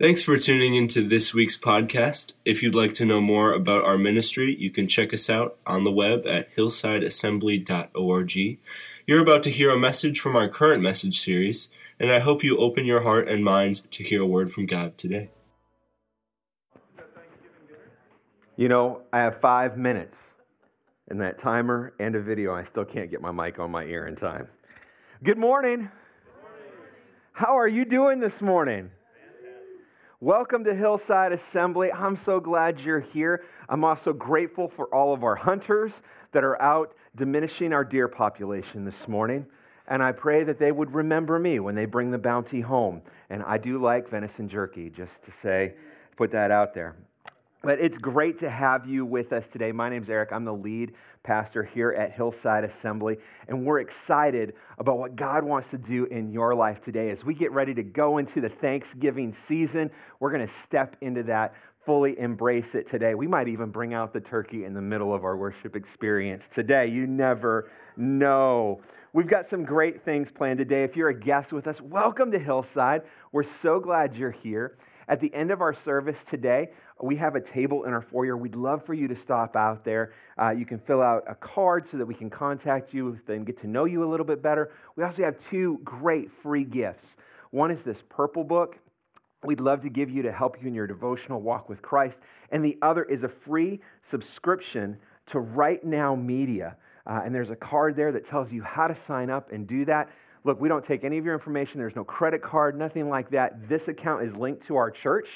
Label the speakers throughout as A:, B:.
A: Thanks for tuning into this week's podcast. If you'd like to know more about our ministry, you can check us out on the web at hillsideassembly.org. You're about to hear a message from our current message series, and I hope you open your heart and mind to hear a word from God today.
B: You know, I have five minutes in that timer and a video. I still can't get my mic on my ear in time. Good morning. Good morning. How are you doing this morning? Welcome to Hillside Assembly. I'm so glad you're here. I'm also grateful for all of our hunters that are out diminishing our deer population this morning. And I pray that they would remember me when they bring the bounty home. And I do like venison jerky, just to say, put that out there. But it's great to have you with us today. My name's Eric. I'm the lead pastor here at Hillside Assembly, and we're excited about what God wants to do in your life today. As we get ready to go into the Thanksgiving season, we're going to step into that, fully embrace it today. We might even bring out the turkey in the middle of our worship experience today. You never know. We've got some great things planned today. If you're a guest with us, welcome to Hillside. We're so glad you're here. At the end of our service today, we have a table in our foyer. We'd love for you to stop out there. Uh, you can fill out a card so that we can contact you and get to know you a little bit better. We also have two great free gifts. One is this purple book. We'd love to give you to help you in your devotional walk with Christ. And the other is a free subscription to Right Now Media. Uh, and there's a card there that tells you how to sign up and do that. Look, we don't take any of your information. There's no credit card, nothing like that. This account is linked to our church.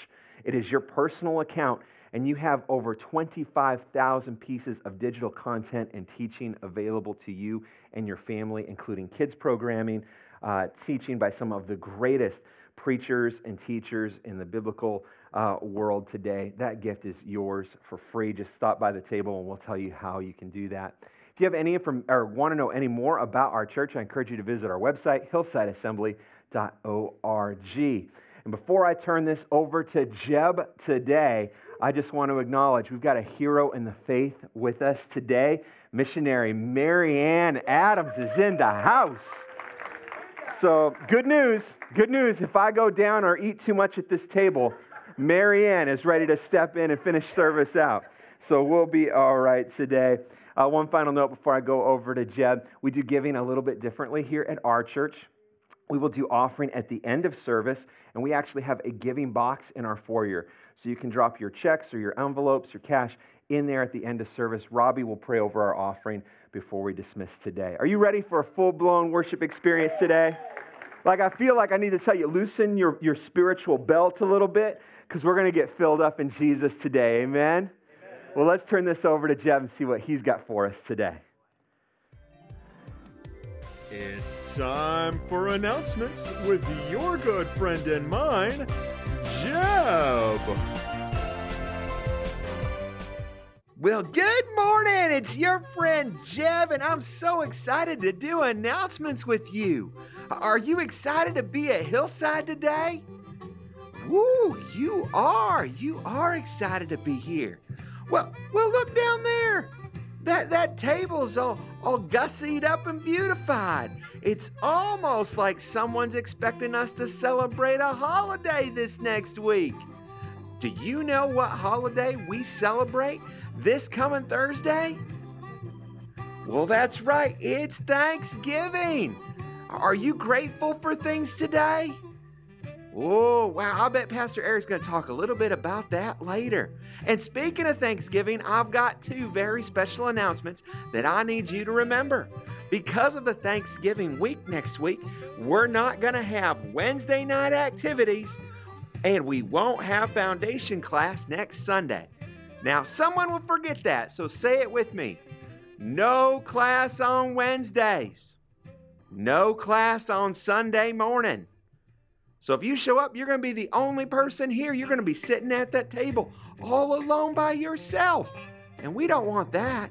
B: It is your personal account, and you have over 25,000 pieces of digital content and teaching available to you and your family, including kids programming, uh, teaching by some of the greatest preachers and teachers in the biblical uh, world today. That gift is yours for free. Just stop by the table and we'll tell you how you can do that. If you have any inform- or want to know any more about our church, I encourage you to visit our website, hillsideassembly.org. And before I turn this over to Jeb today, I just want to acknowledge we've got a hero in the faith with us today. Missionary Marianne Adams is in the house. So, good news, good news. If I go down or eat too much at this table, Marianne is ready to step in and finish service out. So, we'll be all right today. Uh, one final note before I go over to Jeb. We do giving a little bit differently here at our church we will do offering at the end of service, and we actually have a giving box in our foyer. So you can drop your checks or your envelopes or cash in there at the end of service. Robbie will pray over our offering before we dismiss today. Are you ready for a full blown worship experience today? Like, I feel like I need to tell you, loosen your, your spiritual belt a little bit because we're going to get filled up in Jesus today. Amen? Amen? Well, let's turn this over to Jeff and see what he's got for us today.
C: Time for announcements with your good friend and mine, Jeb.
D: Well, good morning. It's your friend Jeb, and I'm so excited to do announcements with you. Are you excited to be at Hillside today? Woo, you are. You are excited to be here. Well, well, look down there. That that table's all all gussied up and beautified. It's almost like someone's expecting us to celebrate a holiday this next week. Do you know what holiday we celebrate this coming Thursday? Well, that's right, it's Thanksgiving. Are you grateful for things today? Oh, wow. I bet Pastor Eric's going to talk a little bit about that later. And speaking of Thanksgiving, I've got two very special announcements that I need you to remember. Because of the Thanksgiving week next week, we're not going to have Wednesday night activities and we won't have foundation class next Sunday. Now, someone will forget that, so say it with me. No class on Wednesdays. No class on Sunday morning. So if you show up, you're going to be the only person here. You're going to be sitting at that table all alone by yourself. And we don't want that.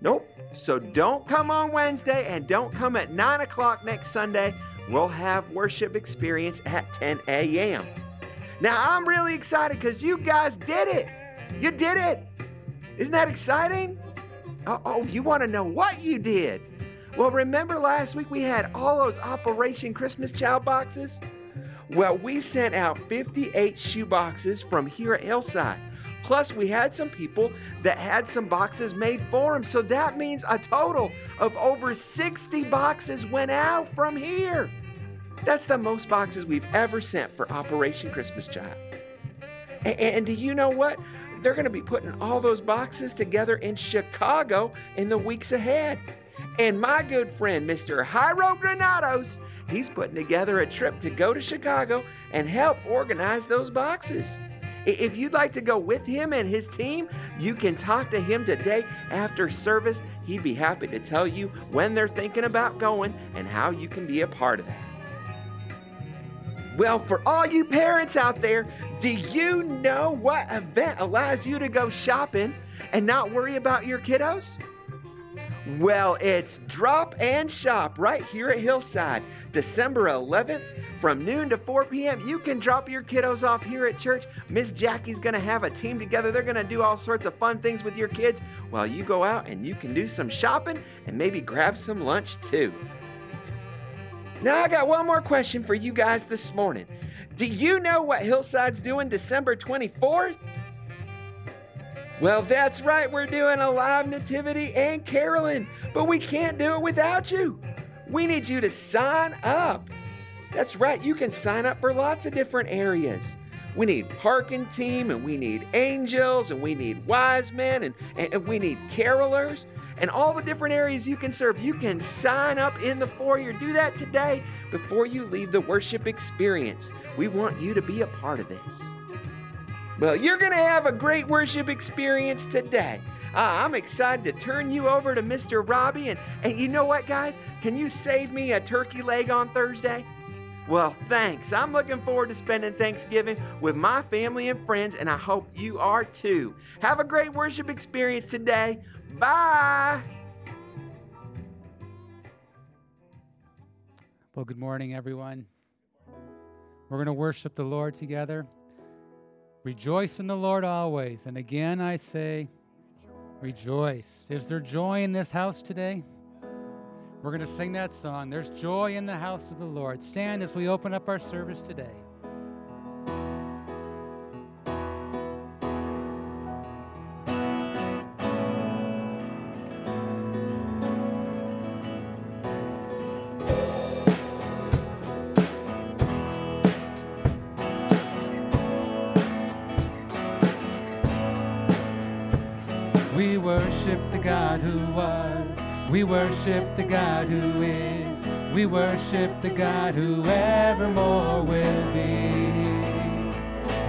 D: Nope. So don't come on Wednesday and don't come at 9 o'clock next Sunday. We'll have worship experience at 10 a.m. Now, I'm really excited because you guys did it. You did it. Isn't that exciting? Oh, oh you want to know what you did? Well, remember last week we had all those Operation Christmas Child boxes?
B: Well, we sent out 58 shoe boxes from here at Hillside. Plus, we had some people that had some boxes made for them. So that means a total of over 60 boxes went out from here. That's the most boxes we've ever sent for Operation Christmas Child. And, and do you know what? They're going to be putting all those boxes together in Chicago in the weeks ahead. And my good friend, Mr. Jairo Granados, he's putting together a trip to go to Chicago and help organize those boxes. If you'd like to go with him and his team, you can talk to him today after service. He'd be happy to tell you when they're thinking about going and how you can be a part of that. Well, for all you parents out there, do you know what event allows you to go shopping and not worry about your kiddos? Well, it's Drop and Shop right here at Hillside, December 11th from noon to 4 p.m. You can drop your kiddos off here at church. Miss Jackie's going to have a team together. They're going to do all sorts of fun things with your kids while you go out and you can do some shopping and maybe grab some lunch too. Now, I got one more question for you guys this morning. Do you know what Hillside's doing December 24th? Well, that's right, we're doing a live nativity and caroling, but we can't do it without you. We need you to sign up. That's right, you can sign up for lots of different areas. We need parking team, and we need angels, and we need wise men, and, and we need carolers and all the different areas you can serve. You can sign up in the foyer. Do that today before you leave the worship experience. We want you to be a part of this. Well, you're going to have a great worship experience today. Uh, I'm excited to turn you over to Mr. Robbie. And, and you know what, guys? Can you save me a turkey leg on Thursday? Well, thanks. I'm looking forward to spending Thanksgiving with my family and friends, and I hope you are too. Have a great worship experience today. Bye.
E: Well, good morning, everyone. We're going to worship the Lord together. Rejoice in the Lord always. And again, I say, rejoice. Is there joy in this house today? We're going to sing that song. There's joy in the house of the Lord. Stand as we open up our service today. We worship the God who is. We worship the God who evermore will be.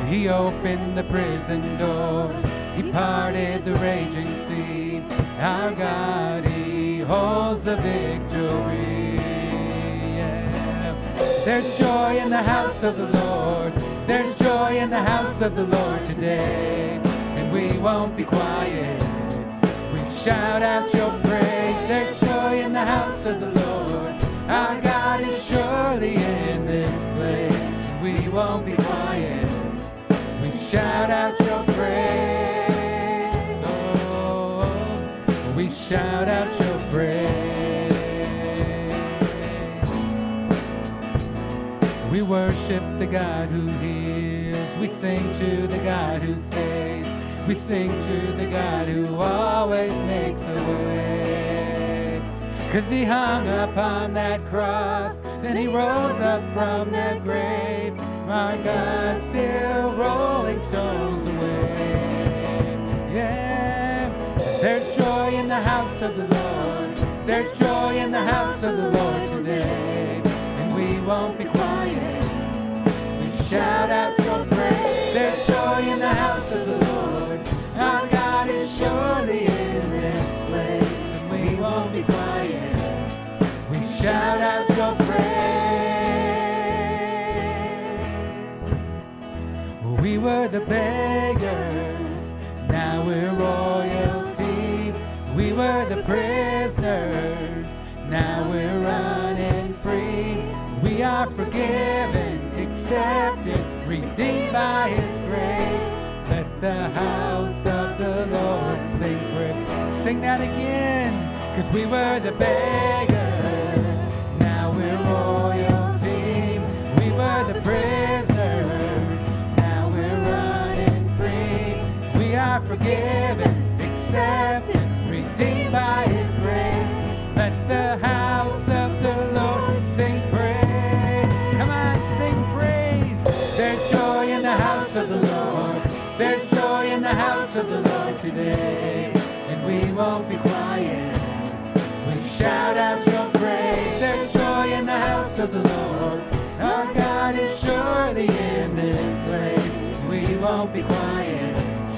E: He opened the prison doors. He parted the raging sea. Our God, He holds the victory. Yeah. There's joy in the house of the Lord. There's joy in the house of the Lord today. And we won't be quiet. We shout out your. There's joy in the house of the Lord. Our God is surely in this place. We won't be quiet. We shout out your praise. Oh, we shout out your praise. We worship the God who heals. We sing to the God who saves. We sing to the God who always makes a way. Cause he hung upon that cross, then he rose up from that grave. My God, still rolling stones away. Yeah, there's joy in the house of the Lord. There's joy in the house of the Lord today. And we won't be quiet. We shout out your praise. There's joy in the house of the Lord. The beggars, now we're royalty. We were the prisoners, now we're running free. We are forgiven, accepted, redeemed by His grace. Let the house of the Lord sing. Sing that again, cause we were the beggars, accepted, redeemed by His grace. Let the house of the Lord sing praise. Come on, sing praise. There's joy in the house of the Lord. There's joy in the house of the Lord today. And we won't be quiet. We shout out your praise. There's joy in the house of the Lord. Our God is surely in this place. We won't be quiet.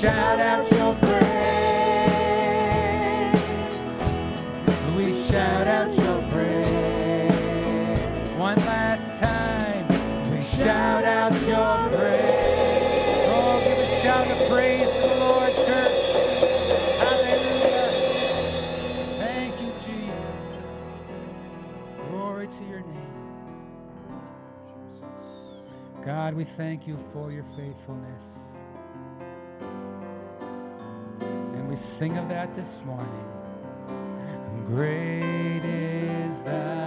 E: shout out your praise. We shout out your praise. One last time. We shout out your praise. Oh, give a shout of praise to the Lord, church. Hallelujah. Thank you, Jesus. Glory to your name. God, we thank you for your faithfulness. We sing of that this morning. Great is thy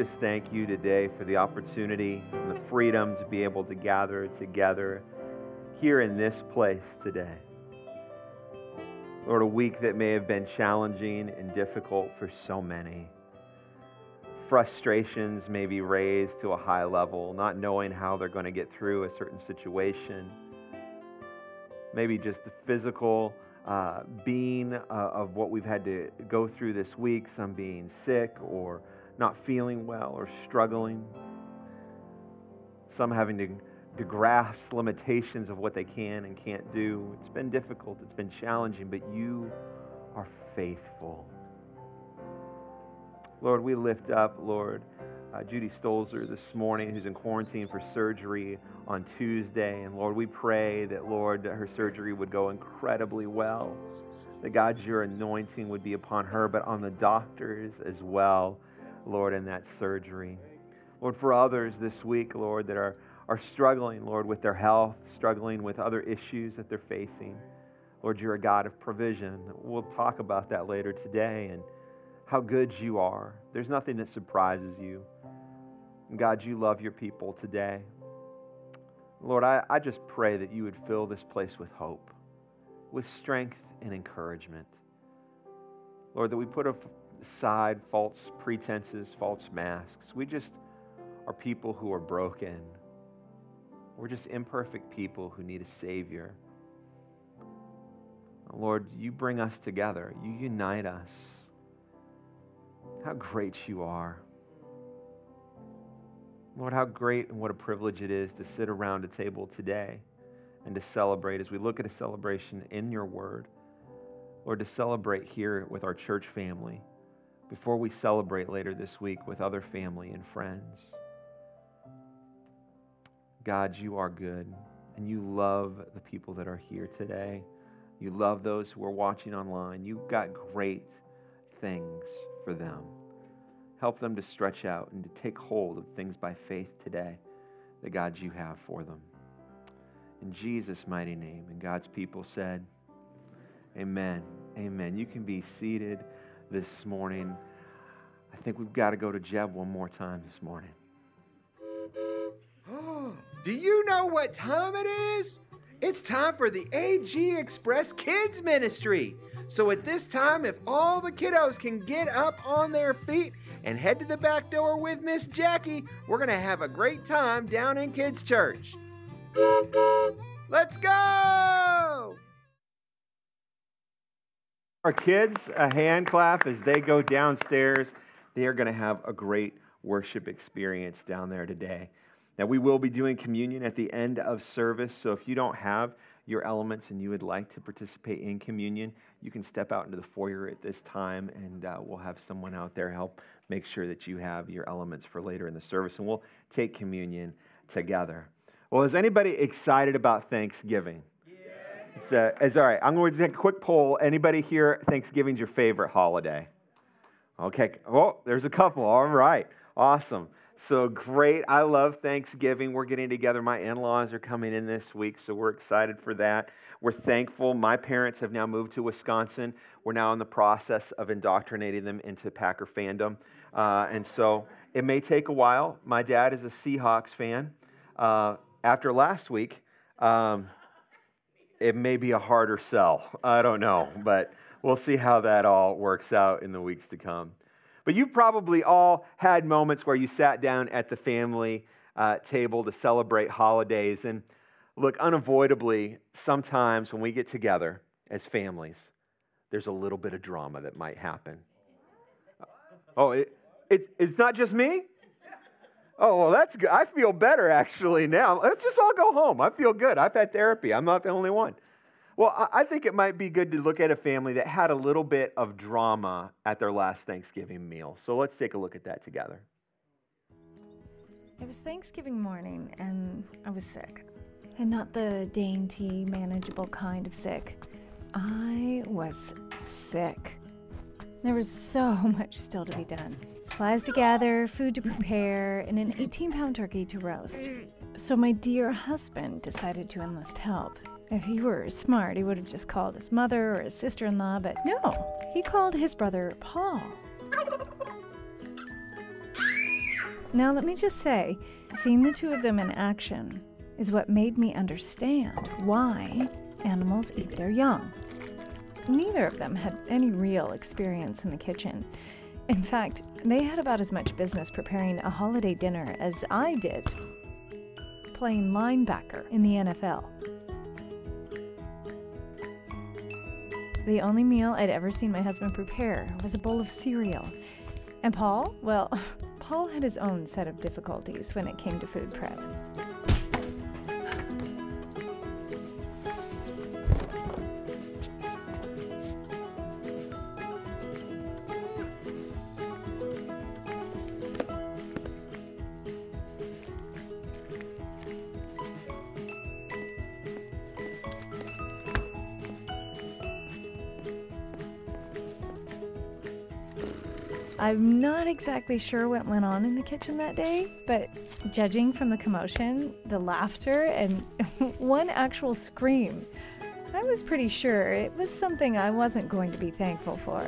B: just thank you today for the opportunity and the freedom to be able to gather together here in this place today. Lord, a week that may have been challenging and difficult for so many. Frustrations may be raised to a high level, not knowing how they're going to get through a certain situation. Maybe just the physical uh, being uh, of what we've had to go through this week, some being sick or not feeling well or struggling, some having to, to grasp limitations of what they can and can't do. It's been difficult, it's been challenging, but you are faithful. Lord, we lift up, Lord, uh, Judy Stolzer this morning, who's in quarantine for surgery on Tuesday. And Lord, we pray that, Lord, that her surgery would go incredibly well. That, God, your anointing would be upon her, but on the doctors as well, Lord, in that surgery. Lord, for others this week, Lord, that are, are struggling, Lord, with their health, struggling with other issues that they're facing. Lord, you're a God of provision. We'll talk about that later today and how good you are. There's nothing that surprises you. God, you love your people today. Lord, I, I just pray that you would fill this place with hope, with strength and encouragement. Lord, that we put aside false pretenses, false masks. We just are people who are broken. We're just imperfect people who need a Savior. Lord, you bring us together, you unite us. How great you are. Lord, how great and what a privilege it is to sit around a table today and to celebrate as we look at a celebration in your word. Lord, to celebrate here with our church family before we celebrate later this week with other family and friends. God, you are good and you love the people that are here today. You love those who are watching online. You've got great things for them. Help them to stretch out and to take hold of things by faith today that God you have for them. In Jesus' mighty name. And God's people said, Amen. Amen. You can be seated this morning. I think we've got to go to Jeb one more time this morning.
D: Do you know what time it is? It's time for the AG Express Kids Ministry. So at this time, if all the kiddos can get up on their feet and head to the back door with Miss Jackie, we're going to have a great time down in Kids Church. Let's go!
B: Our kids, a hand clap as they go downstairs. They are going to have a great worship experience down there today. Now, we will be doing communion at the end of service, so if you don't have your elements and you would like to participate in communion, you can step out into the foyer at this time and uh, we'll have someone out there help make sure that you have your elements for later in the service and we'll take communion together. Well, is anybody excited about Thanksgiving? It's, uh, it's all right. I'm going to take a quick poll. Anybody here, Thanksgiving's your favorite holiday? Okay. Oh, there's a couple. All right. Awesome. So great. I love Thanksgiving. We're getting together. My in laws are coming in this week, so we're excited for that. We're thankful. My parents have now moved to Wisconsin. We're now in the process of indoctrinating them into Packer fandom. Uh, and so it may take a while. My dad is a Seahawks fan. Uh, after last week, um, it may be a harder sell. I don't know, but we'll see how that all works out in the weeks to come. But you've probably all had moments where you sat down at the family uh, table to celebrate holidays. And look, unavoidably, sometimes when we get together as families, there's a little bit of drama that might happen. Oh, it, it, it's not just me? Oh, well, that's good. I feel better actually now. Let's just all go home. I feel good. I've had therapy. I'm not the only one. Well, I think it might be good to look at a family that had a little bit of drama at their last Thanksgiving meal. So let's take a look at that together.
F: It was Thanksgiving morning and I was sick. And not the dainty, manageable kind of sick. I was sick. There was so much still to be done supplies to gather, food to prepare, and an 18 pound turkey to roast. So my dear husband decided to enlist help. If he were smart, he would have just called his mother or his sister in law, but no, he called his brother Paul. Now, let me just say, seeing the two of them in action is what made me understand why animals eat their young. Neither of them had any real experience in the kitchen. In fact, they had about as much business preparing a holiday dinner as I did playing linebacker in the NFL. The only meal I'd ever seen my husband prepare was a bowl of cereal. And Paul? Well, Paul had his own set of difficulties when it came to food prep. I'm not exactly sure what went on in the kitchen that day, but judging from the commotion, the laughter, and one actual scream, I was pretty sure it was something I wasn't going to be thankful for.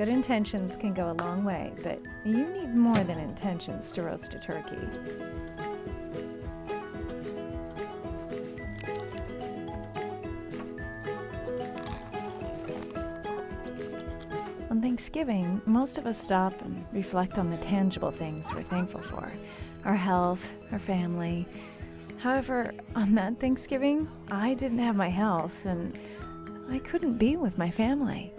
F: Good intentions can go a long way, but you need more than intentions to roast a turkey. On Thanksgiving, most of us stop and reflect on the tangible things we're thankful for our health, our family. However, on that Thanksgiving, I didn't have my health and I couldn't be with my family.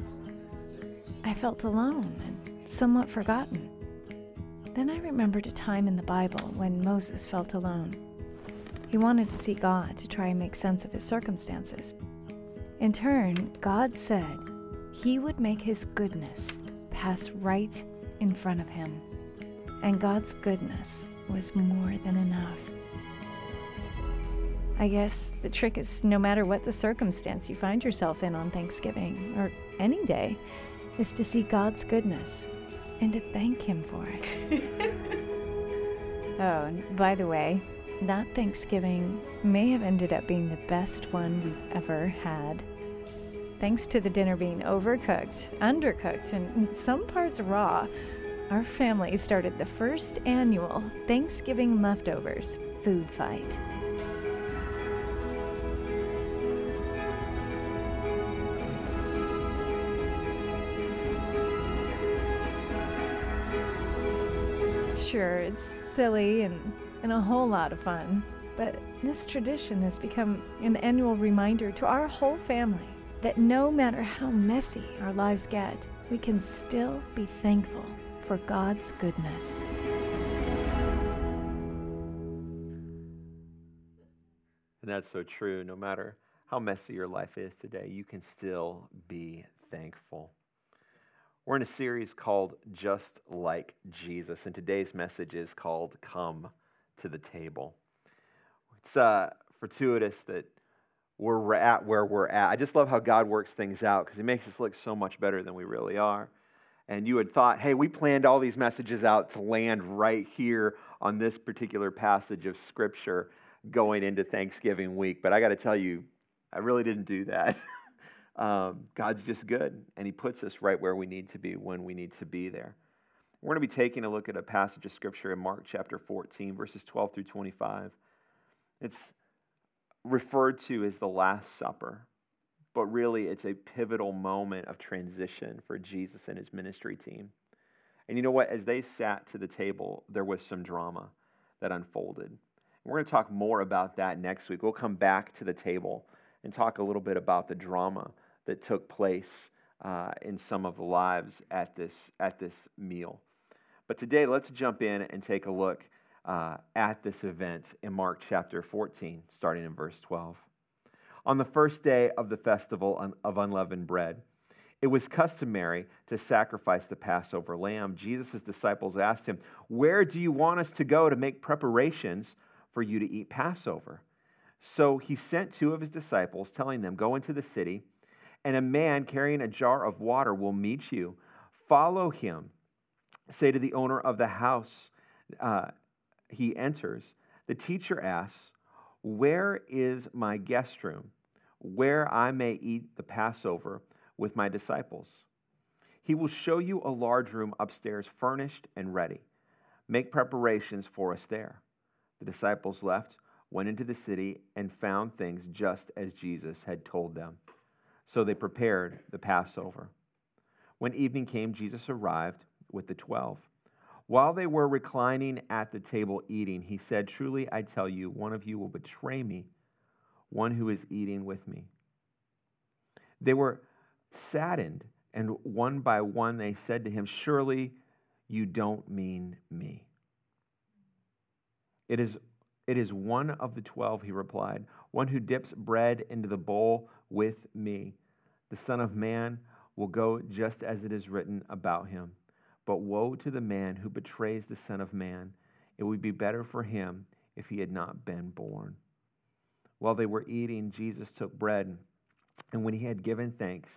F: I felt alone and somewhat forgotten. Then I remembered a time in the Bible when Moses felt alone. He wanted to see God to try and make sense of his circumstances. In turn, God said he would make his goodness pass right in front of him. And God's goodness was more than enough. I guess the trick is no matter what the circumstance you find yourself in on Thanksgiving, or any day, is to see God's goodness and to thank Him for it. oh, and by the way, that Thanksgiving may have ended up being the best one we've ever had. Thanks to the dinner being overcooked, undercooked, and in some parts raw, our family started the first annual Thanksgiving leftovers food fight. Sure, it's silly and, and a whole lot of fun, but this tradition has become an annual reminder to our whole family that no matter how messy our lives get, we can still be thankful for God's goodness.
B: And that's so true. No matter how messy your life is today, you can still be thankful. We're in a series called Just Like Jesus, and today's message is called Come to the Table. It's uh, fortuitous that we're at where we're at. I just love how God works things out because He makes us look so much better than we really are. And you had thought, hey, we planned all these messages out to land right here on this particular passage of Scripture going into Thanksgiving week. But I got to tell you, I really didn't do that. um, God's just good, and He puts us right where we need to be when we need to be there. We're going to be taking a look at a passage of Scripture in Mark chapter 14, verses 12 through 25. It's referred to as the Last Supper, but really it's a pivotal moment of transition for Jesus and his ministry team. And you know what? As they sat to the table, there was some drama that unfolded. We're going to talk more about that next week. We'll come back to the table and talk a little bit about the drama that took place uh, in some of the lives at this, at this meal. But today, let's jump in and take a look uh, at this event in Mark chapter 14, starting in verse 12. On the first day of the festival of unleavened bread, It was customary to sacrifice the Passover lamb. Jesus' disciples asked him, Where do you want us to go to make preparations for you to eat Passover? So he sent two of his disciples, telling them, Go into the city, and a man carrying a jar of water will meet you. Follow him. Say to the owner of the house, uh, he enters. The teacher asks, Where is my guest room, where I may eat the Passover with my disciples? He will show you a large room upstairs, furnished and ready. Make preparations for us there. The disciples left, went into the city, and found things just as Jesus had told them. So they prepared the Passover. When evening came, Jesus arrived with the twelve. While they were reclining at the table eating, he said, Truly I tell you, one of you will betray me, one who is eating with me. They were saddened, and one by one they said to him, Surely you don't mean me. It is, it is one of the twelve, he replied, one who dips bread into the bowl with me. The Son of Man will go just as it is written about him. But woe to the man who betrays the Son of Man. It would be better for him if he had not been born. While they were eating, Jesus took bread, and when he had given thanks,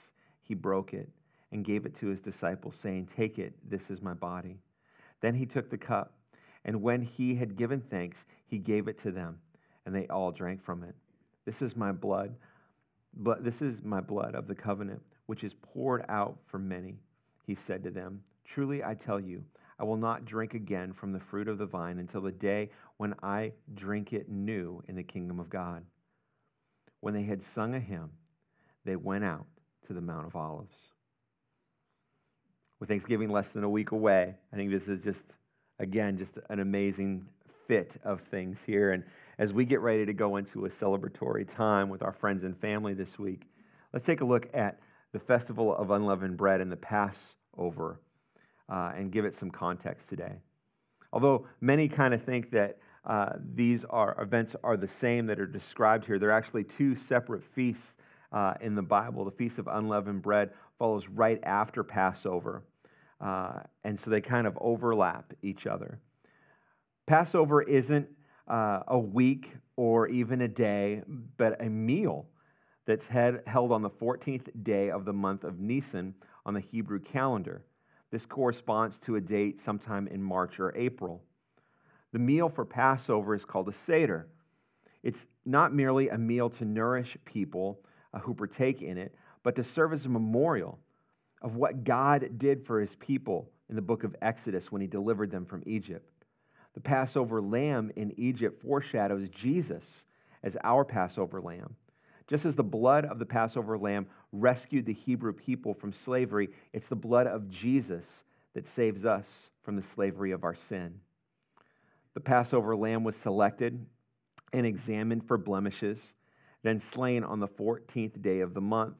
B: he broke it and gave it to his disciples, saying, Take it, this is my body. Then he took the cup, and when he had given thanks, he gave it to them, and they all drank from it. This is my blood, but this is my blood of the covenant, which is poured out for many. He said to them, Truly I tell you, I will not drink again from the fruit of the vine until the day when I drink it new in the kingdom of God. When they had sung a hymn, they went out to the Mount of Olives. With Thanksgiving less than a week away, I think this is just, again, just an amazing fit of things here. And as we get ready to go into a celebratory time with our friends and family this week, let's take a look at the Festival of Unleavened Bread and the Passover uh, and give it some context today. Although many kind of think that uh, these are events are the same that are described here, they're actually two separate feasts uh, in the Bible. The Feast of Unleavened Bread follows right after Passover, uh, and so they kind of overlap each other. Passover isn't uh, a week or even a day, but a meal that's held on the 14th day of the month of Nisan on the Hebrew calendar. This corresponds to a date sometime in March or April. The meal for Passover is called a Seder. It's not merely a meal to nourish people uh, who partake in it, but to serve as a memorial of what God did for his people in the book of Exodus when he delivered them from Egypt. The Passover lamb in Egypt foreshadows Jesus as our Passover lamb. Just as the blood of the Passover lamb rescued the Hebrew people from slavery, it's the blood of Jesus that saves us from the slavery of our sin. The Passover lamb was selected and examined for blemishes, then slain on the 14th day of the month.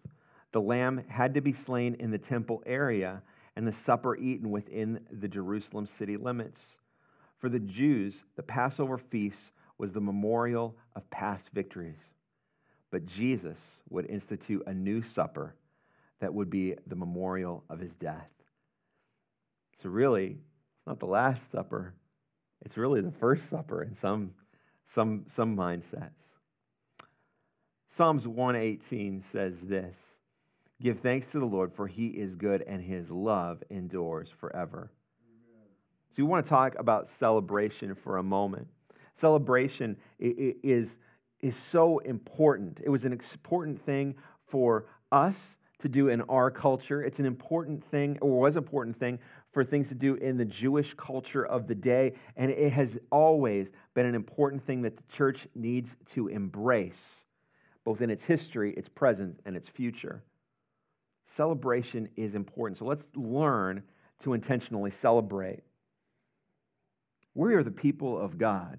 B: The lamb had to be slain in the temple area and the supper eaten within the Jerusalem city limits. For the Jews, the Passover feast was the memorial of past victories. But Jesus would institute a new supper that would be the memorial of his death. So, really, it's not the Last Supper, it's really the first supper in some, some, some mindsets. Psalms 118 says this Give thanks to the Lord, for he is good, and his love endures forever. So, we want to talk about celebration for a moment. Celebration is is so important. It was an important thing for us to do in our culture. It's an important thing, or was an important thing for things to do in the Jewish culture of the day. And it has always been an important thing that the church needs to embrace, both in its history, its present, and its future. Celebration is important. So let's learn to intentionally celebrate. We are the people of God.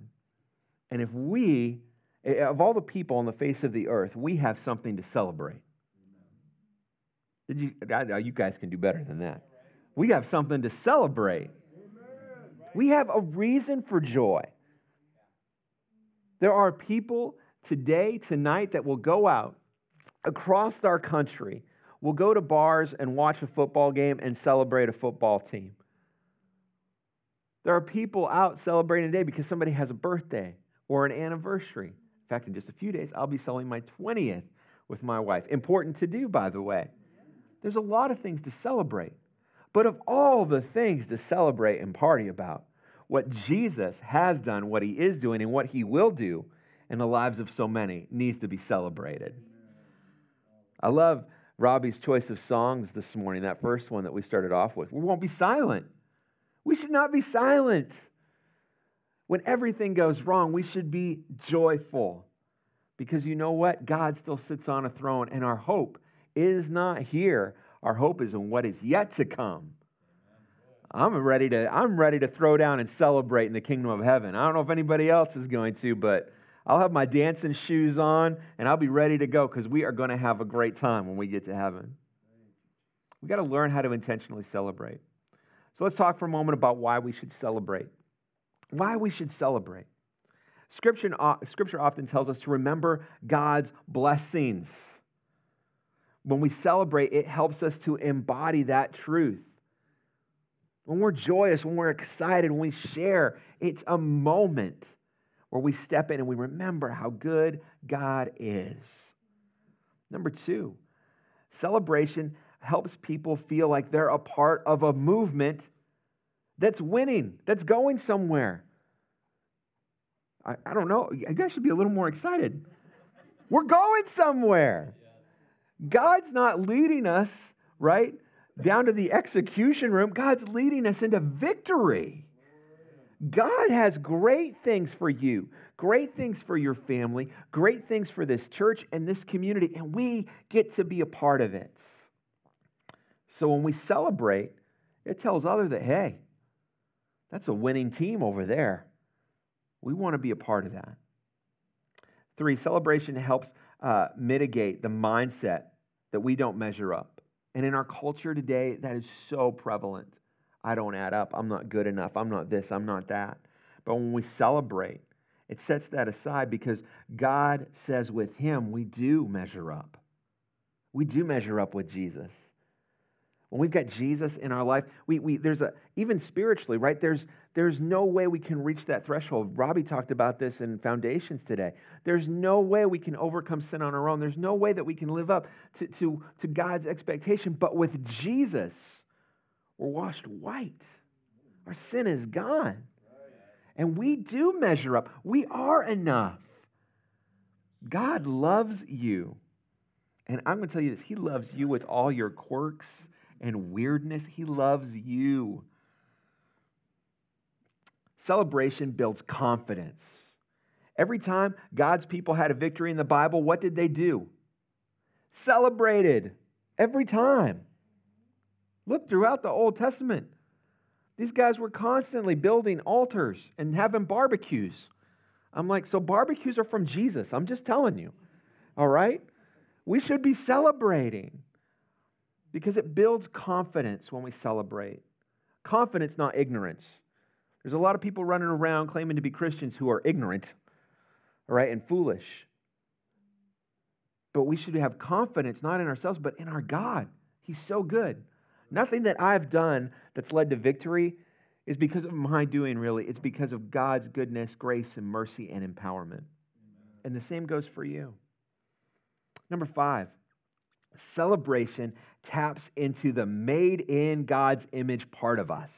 B: And if we Eh, of all the people on the face of the earth, we have something to celebrate. Did you, you guys can do better than that. We have something to celebrate. We have a reason for joy. There are people today, tonight, that will go out across our country will go to bars and watch a football game and celebrate a football team. There are people out celebrating today because somebody has a birthday or an anniversary. In fact, in just a few days, I'll be celebrating my 20th with my wife. Important to do, by the way. There's a lot of things to celebrate. But of all the things to celebrate and party about, what Jesus has done, what he is doing, and what he will do in the lives of so many needs to be celebrated. I love Robbie's choice of songs this morning, that first one that we started off with. We won't be silent. We should not be silent. When everything goes wrong, we should be joyful. Because you know what? God still sits on a throne, and our hope is not here. Our hope is in what is yet to come. I'm ready to, I'm ready to throw down and celebrate in the kingdom of heaven. I don't know if anybody else is going to, but I'll have my dancing shoes on and I'll be ready to go because we are going to have a great time when we get to heaven. We've got to learn how to intentionally celebrate. So let's talk for a moment about why we should celebrate. Why we should celebrate. Scripture, uh, scripture often tells us to remember God's blessings. When we celebrate, it helps us to embody that truth. When we're joyous, when we're excited, when we share, it's a moment where we step in and we remember how good God is. Number two, celebration helps people feel like they're a part of a movement that's winning, that's going somewhere. I, I don't know. You guys should be a little more excited. We're going somewhere. God's not leading us, right, down to the execution room. God's leading us into victory. God has great things for you, great things for your family, great things for this church and this community, and we get to be a part of it. So when we celebrate, it tells others that, hey, that's a winning team over there. We want to be a part of that. Three, celebration helps uh, mitigate the mindset that we don't measure up. And in our culture today, that is so prevalent. I don't add up. I'm not good enough. I'm not this. I'm not that. But when we celebrate, it sets that aside because God says with Him, we do measure up. We do measure up with Jesus. When we've got Jesus in our life, we, we, there's a, even spiritually, right? There's, there's no way we can reach that threshold. Robbie talked about this in Foundations today. There's no way we can overcome sin on our own. There's no way that we can live up to, to, to God's expectation. But with Jesus, we're washed white. Our sin is gone. And we do measure up. We are enough. God loves you. And I'm going to tell you this He loves you with all your quirks and weirdness. He loves you. Celebration builds confidence. Every time God's people had a victory in the Bible, what did they do? Celebrated. Every time. Look throughout the Old Testament. These guys were constantly building altars and having barbecues. I'm like, so barbecues are from Jesus. I'm just telling you. All right? We should be celebrating because it builds confidence when we celebrate. Confidence, not ignorance. There's a lot of people running around claiming to be Christians who are ignorant, all right, and foolish. But we should have confidence not in ourselves, but in our God. He's so good. Nothing that I've done that's led to victory is because of my doing, really. It's because of God's goodness, grace, and mercy and empowerment. And the same goes for you. Number five, celebration taps into the made in God's image part of us.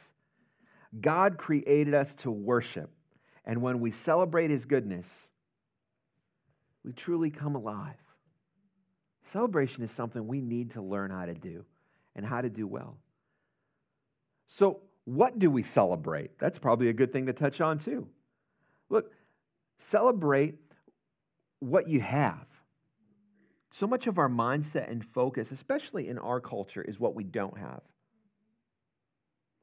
B: God created us to worship. And when we celebrate his goodness, we truly come alive. Celebration is something we need to learn how to do and how to do well. So, what do we celebrate? That's probably a good thing to touch on, too. Look, celebrate what you have. So much of our mindset and focus, especially in our culture, is what we don't have.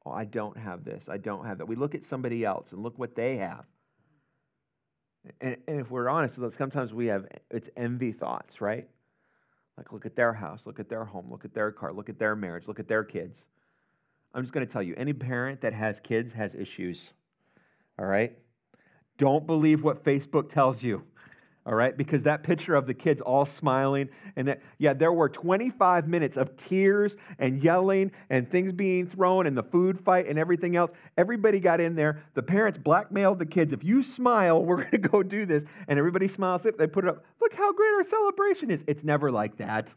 B: Oh, I don't have this. I don't have that. We look at somebody else and look what they have. And, and if we're honest, sometimes we have it's envy thoughts, right? Like, look at their house, look at their home, look at their car, look at their marriage, look at their kids. I'm just going to tell you any parent that has kids has issues. All right? Don't believe what Facebook tells you. All right? Because that picture of the kids all smiling, and that, yeah, there were 25 minutes of tears and yelling and things being thrown and the food fight and everything else. Everybody got in there. The parents blackmailed the kids. If you smile, we're going to go do this. And everybody smiles. They put it up. Look how great our celebration is. It's never like that.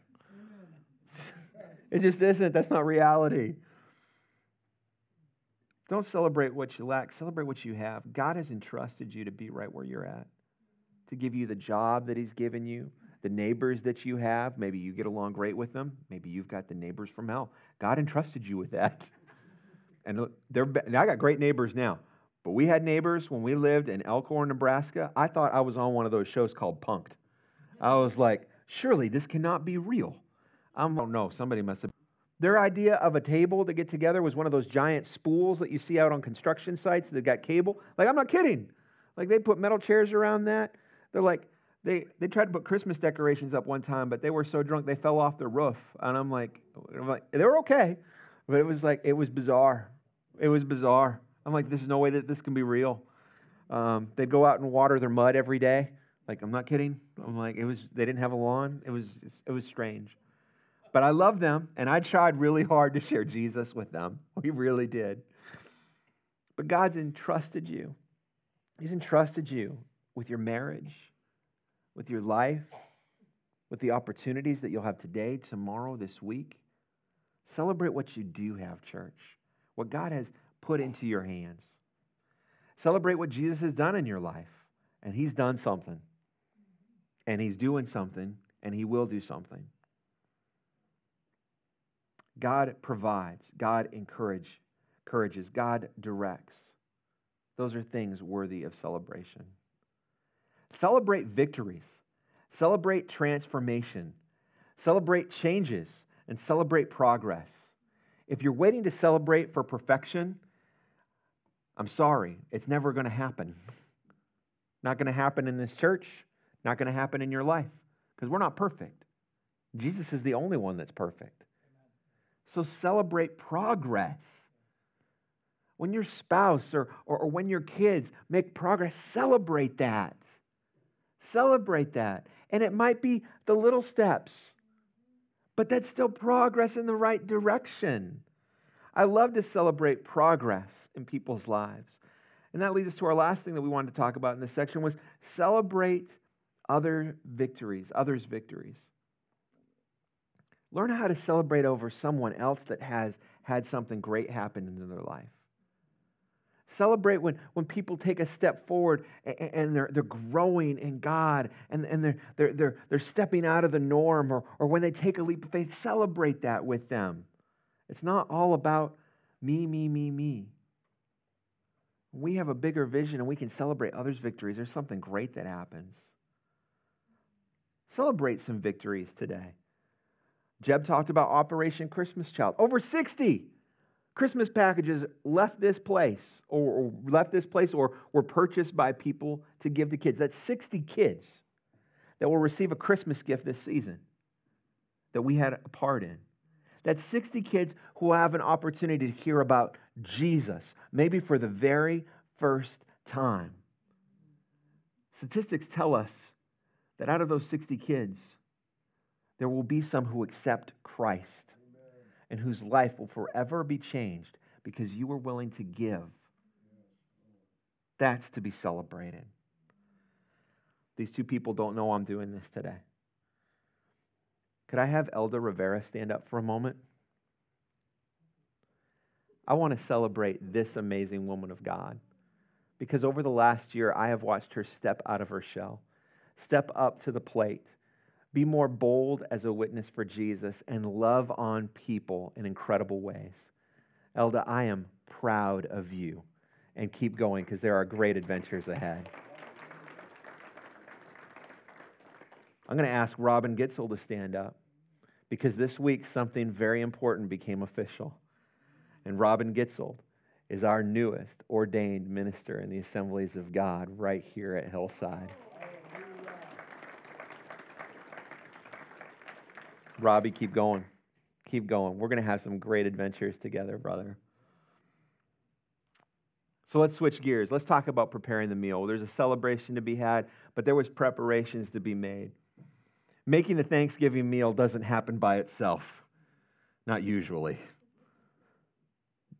B: It just isn't. That's not reality. Don't celebrate what you lack, celebrate what you have. God has entrusted you to be right where you're at to give you the job that He's given you, the neighbors that you have. Maybe you get along great with them. Maybe you've got the neighbors from hell. God entrusted you with that. And they're, I got great neighbors now. But we had neighbors when we lived in Elkhorn, Nebraska. I thought I was on one of those shows called Punked. I was like, surely this cannot be real. I don't know. Somebody must have. Their idea of a table to get together was one of those giant spools that you see out on construction sites that got cable. Like, I'm not kidding. Like, they put metal chairs around that. They're like, they, they tried to put Christmas decorations up one time, but they were so drunk they fell off the roof. And I'm like, I'm like, they were okay. But it was like, it was bizarre. It was bizarre. I'm like, there's no way that this can be real. Um, they'd go out and water their mud every day. Like, I'm not kidding. I'm like, it was, they didn't have a lawn. It was, it was strange. But I love them, and I tried really hard to share Jesus with them. We really did. But God's entrusted you. He's entrusted you with your marriage, with your life, with the opportunities that you'll have today, tomorrow, this week. Celebrate what you do have, church, what God has put into your hands. Celebrate what Jesus has done in your life. And He's done something. And He's doing something. And He will do something. God provides. God encourage, encourages. God directs. Those are things worthy of celebration. Celebrate victories, celebrate transformation, celebrate changes, and celebrate progress. If you're waiting to celebrate for perfection, I'm sorry, it's never going to happen. Not going to happen in this church, not going to happen in your life, because we're not perfect. Jesus is the only one that's perfect. So celebrate progress. When your spouse or, or, or, when your kids make progress, celebrate that. Celebrate that. And it might be the little steps, but that's still progress in the right direction. I love to celebrate progress in people's lives. And that leads us to our last thing that we wanted to talk about in this section was celebrate other victories, others' victories. Learn how to celebrate over someone else that has had something great happen in their life. Celebrate when, when people take a step forward and, they're, they're growing in God and, and they're, they're, they're, they're stepping out of the norm or, or when they take a leap of faith. Celebrate that with them. It's not all about me, me, me, me. We have a bigger vision and we can celebrate others' victories. There's something great that happens. Celebrate some victories today. Jeb talked about Operation Christmas Child. Over 60 Christmas packages left this place or, left this place or were purchased by people to give to kids. That's 60 kids that will receive a Christmas gift this season that we had a part in. That's 60 kids who will have an opportunity to hear about Jesus, maybe for the very first time. Statistics tell us that out of those 60 kids, there will be some who accept Christ and whose life will forever be changed because you were willing to give. That's to be celebrated. These two people don't know I'm doing this today. Could I have Elda Rivera stand up for a moment? I want to celebrate this amazing woman of God because over the last year, I have watched her step out of her shell, step up to the plate, be more bold as a witness for Jesus and love on people in incredible ways. Elda, I am proud of you. And keep going because there are great adventures ahead. I'm going to ask Robin Gitzel to stand up because this week something very important became official. And Robin Gitzel is our newest ordained minister in the assemblies of God right here at Hillside. Robbie, keep going. Keep going. We're going to have some great adventures together, brother. So let's switch gears. Let's talk about preparing the meal. There's a celebration to be had, but there was preparations to be made. Making the Thanksgiving meal doesn't happen by itself. Not usually.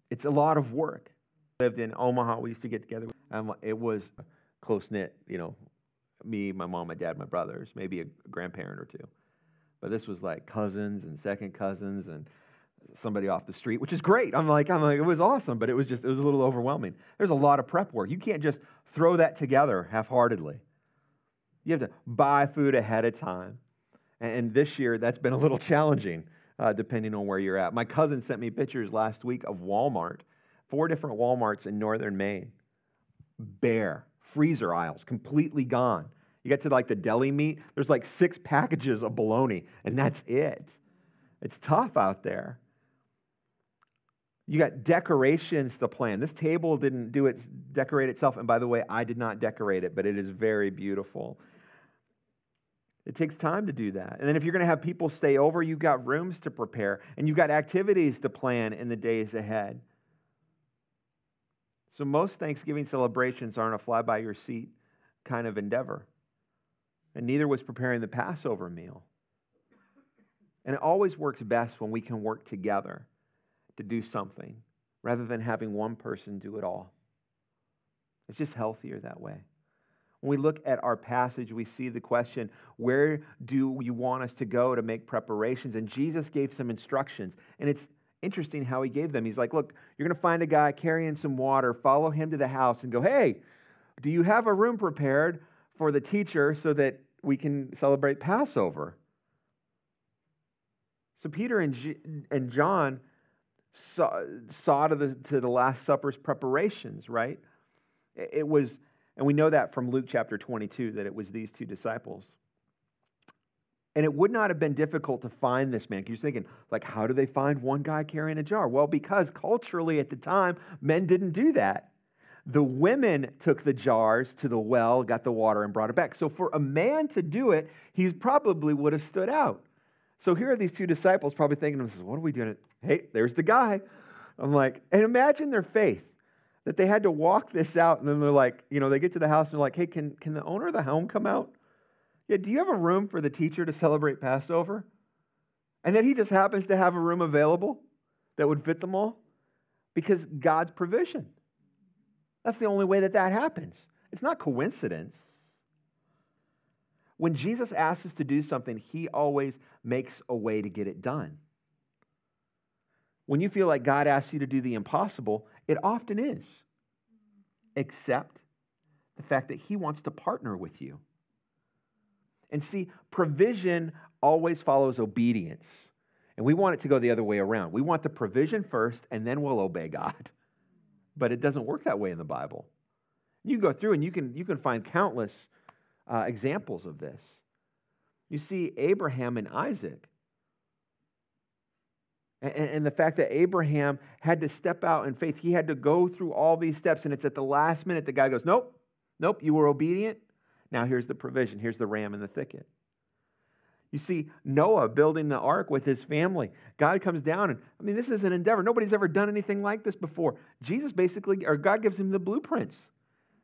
B: It's a lot of work. Lived in Omaha. We used to get together. Um, it was close knit, you know, me, my mom, my dad, my brothers, maybe a grandparent or two. But this was like cousins and second cousins and somebody off the street, which is great. I'm like, I'm like, it was awesome, but it was just, it was a little overwhelming. There's a lot of prep work. You can't just throw that together half-heartedly. You have to buy food ahead of time. And this year, that's been a little challenging, uh, depending on where you're at. My cousin sent me pictures last week of Walmart, four different Walmarts in northern Maine, bare, freezer aisles, completely gone. You get to like the deli meat, there's like six packages of bologna, and that's it. It's tough out there. You got decorations to plan. This table didn't do its decorate itself, and by the way, I did not decorate it, but it is very beautiful. It takes time to do that. And then if you're going to have people stay over, you've got rooms to prepare and you've got activities to plan in the days ahead. So most Thanksgiving celebrations aren't a fly by your seat kind of endeavor. And neither was preparing the Passover meal. And it always works best when we can work together to do something rather than having one person do it all. It's just healthier that way. When we look at our passage, we see the question, where do you want us to go to make preparations? And Jesus gave some instructions. And it's interesting how he gave them. He's like, look, you're going to find a guy carrying some water, follow him to the house and go, hey, do you have a room prepared for the teacher so that we can celebrate Passover? So Peter and, G- and John saw, saw to, the, to the Last Supper's preparations, right? It was, and we know that from Luke chapter 22, that it was these two disciples. And it would not have been difficult to find this man. You're thinking, like, how do they find one guy carrying a jar? Well, because culturally at the time, men didn't do that. The women took the jars to the well, got the water, and brought it back. So for a man to do it, he probably would have stood out. So here are these two disciples probably thinking, what are we doing? Hey, there's the guy. I'm like, and imagine their faith that they had to walk this out. And then they're like, you know, they get to the house and they're like, hey, can, can the owner of the home come out? Yeah, do you have a room for the teacher to celebrate Passover? And then he just happens to have a room available that would fit them all because God's provision. That's the only way that that happens. It's not coincidence. When Jesus asks us to do something, he always makes a way to get it done. When you feel like God asks you to do the impossible, it often is, except the fact that he wants to partner with you. And see, provision always follows obedience. And we want it to go the other way around. We want the provision first, and then we'll obey God. But it doesn't work that way in the Bible. You go through and you can, you can find countless uh, examples of this. You see Abraham and Isaac. And, and the fact that Abraham had to step out in faith, he had to go through all these steps, and it's at the last minute the guy goes, Nope, nope, you were obedient. Now here's the provision. Here's the ram in the thicket. You see Noah building the ark with his family. God comes down, and I mean, this is an endeavor. Nobody's ever done anything like this before. Jesus basically, or God gives him the blueprints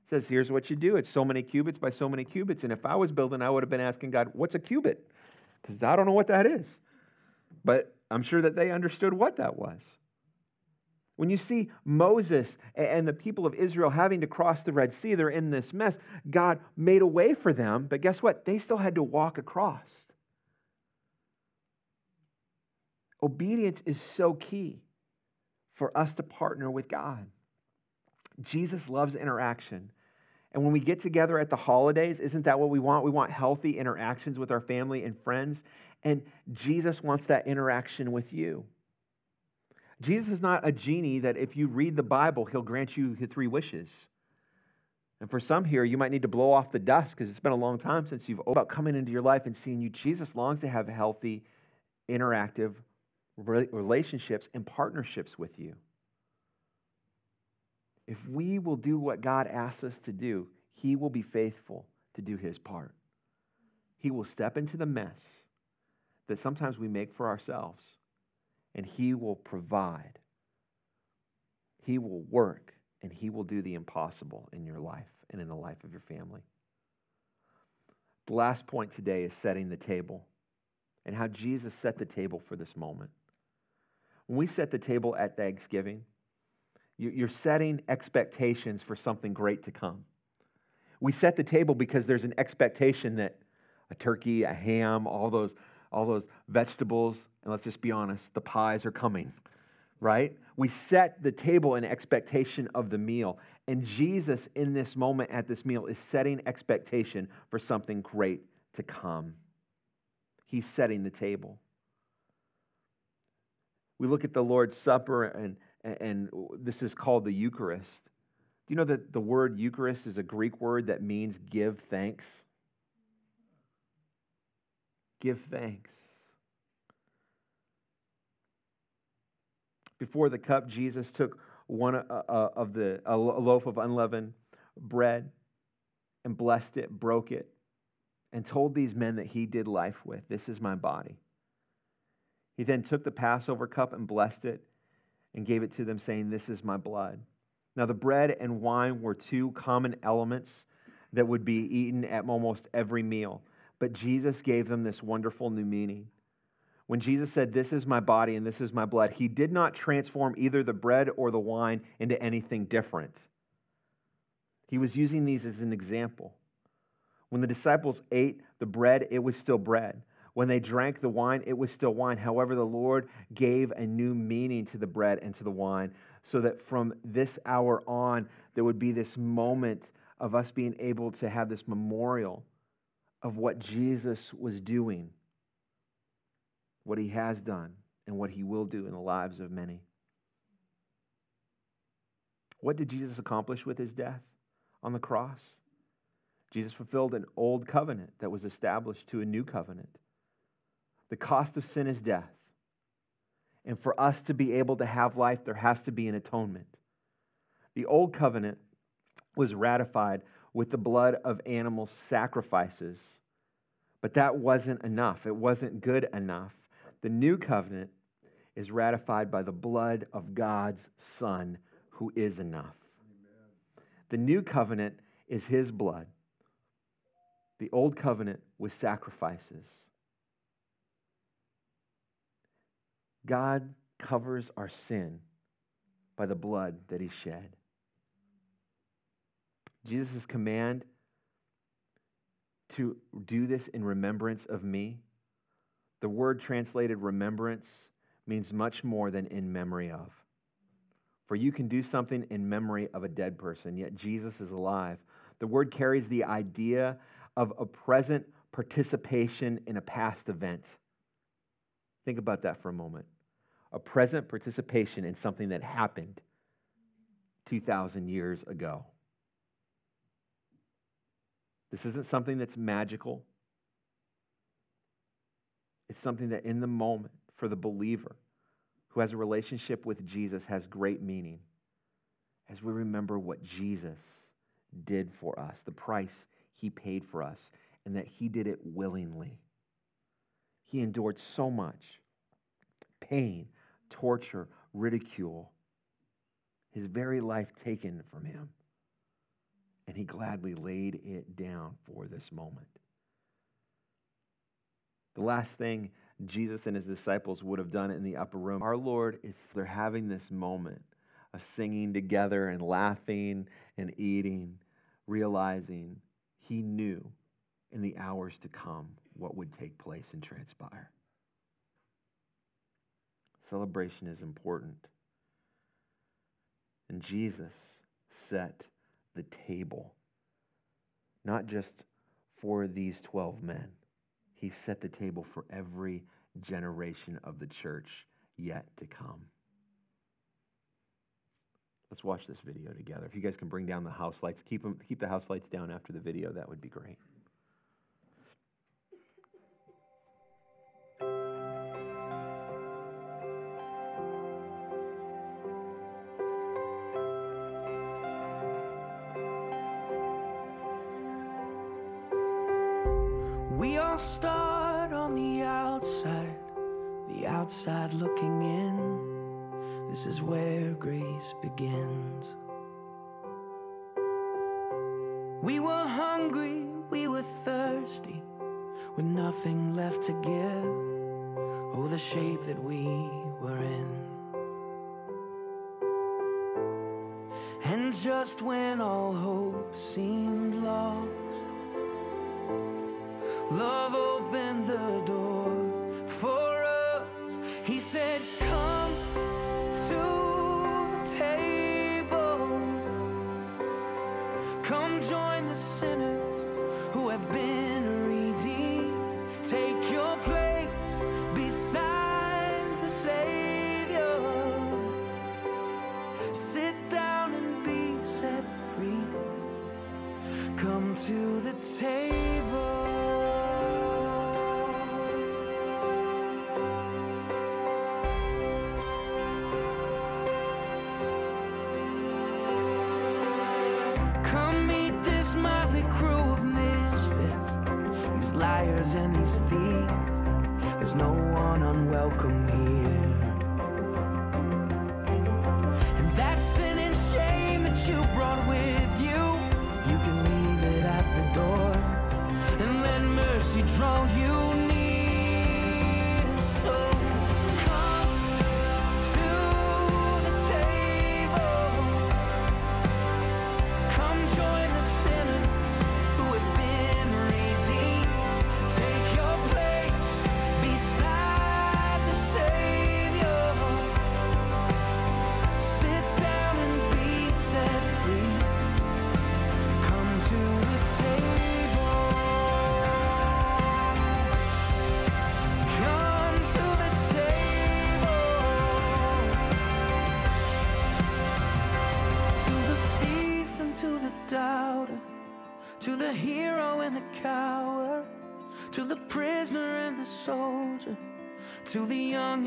B: says, here's what you do. It's so many cubits by so many cubits. And if I was building, I would have been asking God, what's a cubit? Because I don't know what that is. But I'm sure that they understood what that was. When you see Moses and the people of Israel having to cross the Red Sea, they're in this mess. God made a way for them, but guess what? They still had to walk across. Obedience is so key for us to partner with God. Jesus loves interaction. And when we get together at the holidays, isn't that what we want? We want healthy interactions with our family and friends. And Jesus wants that interaction with you. Jesus is not a genie that if you read the Bible, he'll grant you his three wishes. And for some here, you might need to blow off the dust because it's been a long time since you've about coming into your life and seeing you. Jesus longs to have healthy, interactive relationships and partnerships with you. If we will do what God asks us to do, He will be faithful to do His part. He will step into the mess that sometimes we make for ourselves, and He will provide. He will work, and He will do the impossible in your life and in the life of your family. The last point today is setting the table and how Jesus set the table for this moment. When we set the table at Thanksgiving, you're setting expectations for something great to come. We set the table because there's an expectation that a turkey, a ham, all those, all those vegetables, and let's just be honest, the pies are coming, right? We set the table in expectation of the meal. And Jesus, in this moment at this meal, is setting expectation for something great to come. He's setting the table. We look at the Lord's Supper, and, and this is called the Eucharist. Do you know that the word Eucharist is a Greek word that means give thanks? Give thanks. Before the cup, Jesus took one uh, uh, of the a loaf of unleavened bread and blessed it, broke it, and told these men that he did life with, This is my body. He then took the Passover cup and blessed it and gave it to them, saying, This is my blood. Now, the bread and wine were two common elements that would be eaten at almost every meal, but Jesus gave them this wonderful new meaning. When Jesus said, This is my body and this is my blood, he did not transform either the bread or the wine into anything different. He was using these as an example. When the disciples ate the bread, it was still bread. When they drank the wine, it was still wine. However, the Lord gave a new meaning to the bread and to the wine, so that from this hour on, there would be this moment of us being able to have this memorial of what Jesus was doing what he has done and what he will do in the lives of many. What did Jesus accomplish with his death on the cross? Jesus fulfilled an old covenant that was established to a new covenant. The cost of sin is death. And for us to be able to have life, there has to be an atonement. The old covenant was ratified with the blood of animal sacrifices, but that wasn't enough. It wasn't good enough. The new covenant is ratified by the blood of God's Son, who is enough. Amen. The new covenant is his blood. The old covenant was sacrifices. God covers our sin by the blood that he shed. Jesus' command to do this in remembrance of me the word translated remembrance means much more than in memory of. For you can do something in memory of a dead person, yet Jesus is alive. The word carries the idea of a present participation in a past event. Think about that for a moment. A present participation in something that happened 2,000 years ago. This isn't something that's magical. It's something that in the moment for the believer who has a relationship with Jesus has great meaning as we remember what Jesus did for us, the price he paid for us, and that he did it willingly. He endured so much pain, torture, ridicule, his very life taken from him. And he gladly laid it down for this moment. The last thing Jesus and his disciples would have done in the upper room, our Lord is they're having this moment of singing together and laughing and eating, realizing he knew in the hours to come what would take place and transpire. Celebration is important. And Jesus set the table, not just for these 12 men he set the table for every generation of the church yet to come. Let's watch this video together. If you guys can bring down the house lights, keep, them, keep the house lights down after the video, that would be great.
E: Join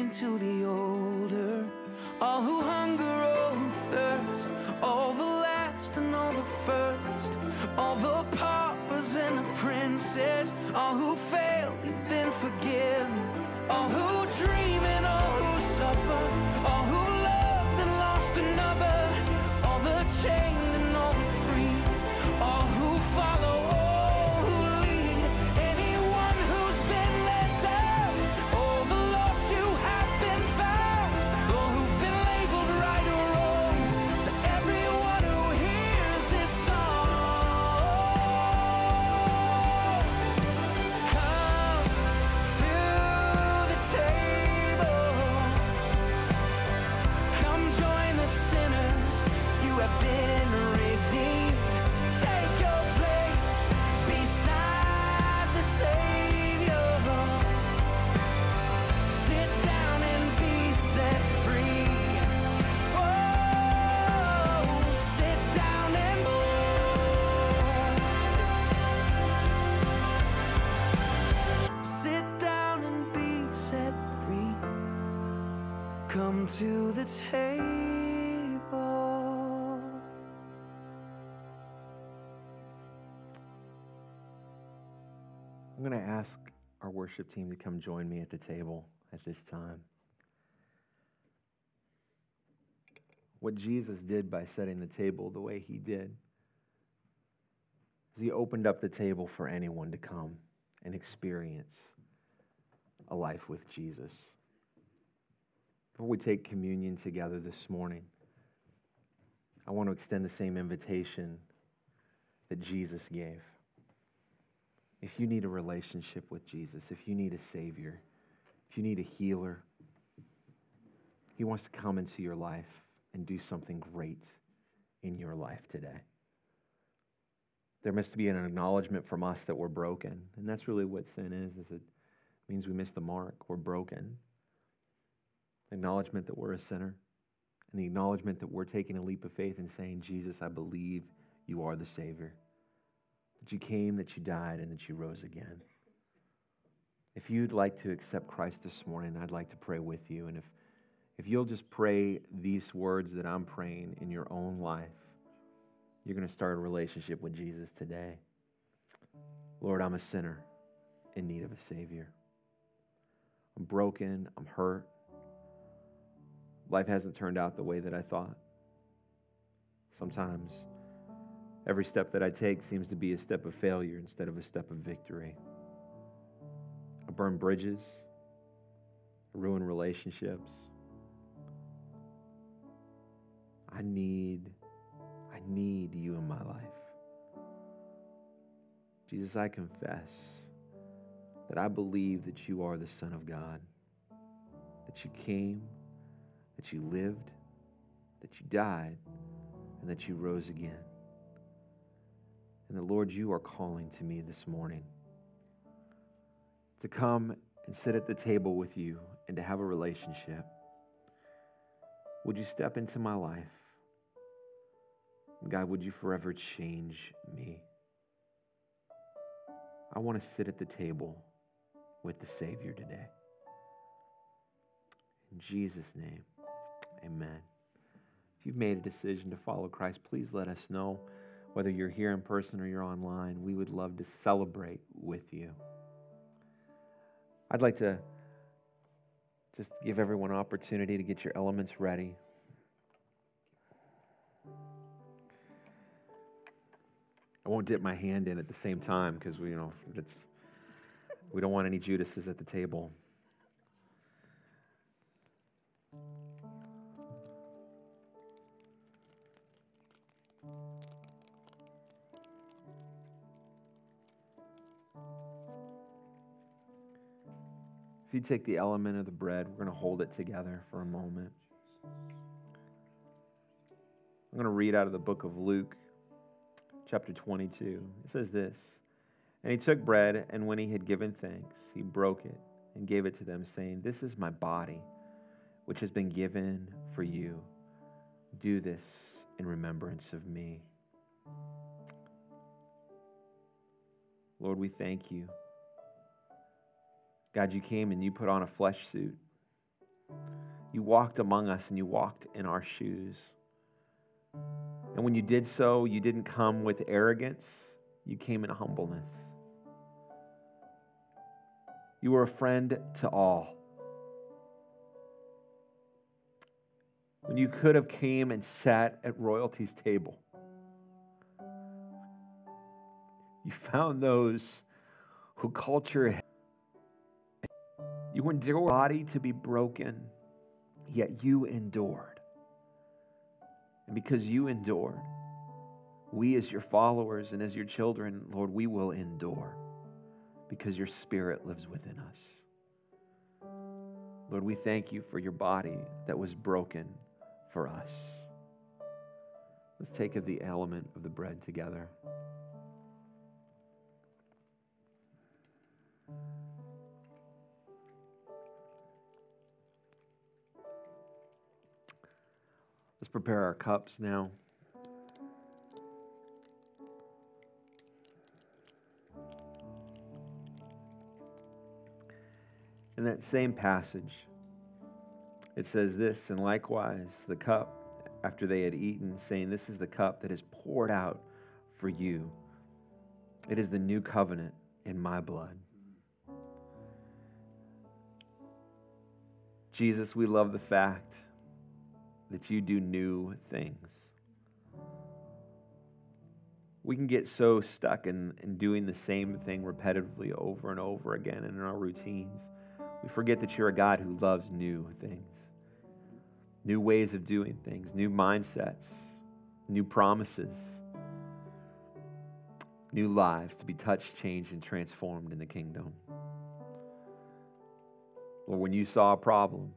E: the young and to the
B: worship team to come join me at the table at this time. What Jesus did by setting the table the way he did is he opened up the table for anyone to come and experience a life with Jesus. Before we take communion together this morning, I want to extend the same invitation that Jesus gave. If you need a relationship with Jesus, if you need a Savior, if you need a healer, He wants to come into your life and do something great in your life today. There must be an acknowledgement from us that we're broken. And that's really what sin is, is it means we miss the mark. We're broken. Acknowledgement that we're a sinner. And the acknowledgement that we're taking a leap of faith and saying, Jesus, I believe you are the Savior that you came, that you died, and that you rose again. If you'd like to accept Christ this morning, I'd like to pray with you. And if, if you'll just pray these words that I'm praying in your own life, you're going to start a relationship with Jesus today. Lord, I'm a sinner in need of a Savior. I'm broken, I'm hurt. Life hasn't turned out the way that I thought. Sometimes Every step that I take seems to be a step of failure instead of a step of victory. I burn bridges, I ruin relationships. I need, I need you in my life. Jesus, I confess that I believe that you are the Son of God, that you came, that you lived, that you died, and that you rose again. And the Lord, you are calling to me this morning to come and sit at the table with you and to have a relationship. Would you step into my life? God, would you forever change me? I want to sit at the table with the Savior today. In Jesus' name, amen. If you've made a decision to follow Christ, please let us know. Whether you're here in person or you're online, we would love to celebrate with you. I'd like to just give everyone opportunity to get your elements ready. I won't dip my hand in at the same time because we, you know, we don't want any Judases at the table. If you take the element of the bread, we're going to hold it together for a moment. I'm going to read out of the book of Luke, chapter 22. It says this And he took bread, and when he had given thanks, he broke it and gave it to them, saying, This is my body, which has been given for you. Do this in remembrance of me. Lord, we thank you. God, you came and you put on a flesh suit. You walked among us and you walked in our shoes. And when you did so, you didn't come with arrogance, you came in humbleness. You were a friend to all. When you could have came and sat at royalty's table. You found those who culture you endured your body to be broken, yet you endured. And because you endured, we as your followers and as your children, Lord, we will endure because your spirit lives within us. Lord, we thank you for your body that was broken for us. Let's take of the element of the bread together. Prepare our cups now. In that same passage, it says this, and likewise the cup after they had eaten, saying, This is the cup that is poured out for you. It is the new covenant in my blood. Jesus, we love the fact that you do new things. We can get so stuck in, in doing the same thing repetitively over and over again in our routines. We forget that you're a God who loves new things, new ways of doing things, new mindsets, new promises, new lives to be touched, changed, and transformed in the kingdom. Or when you saw a problem,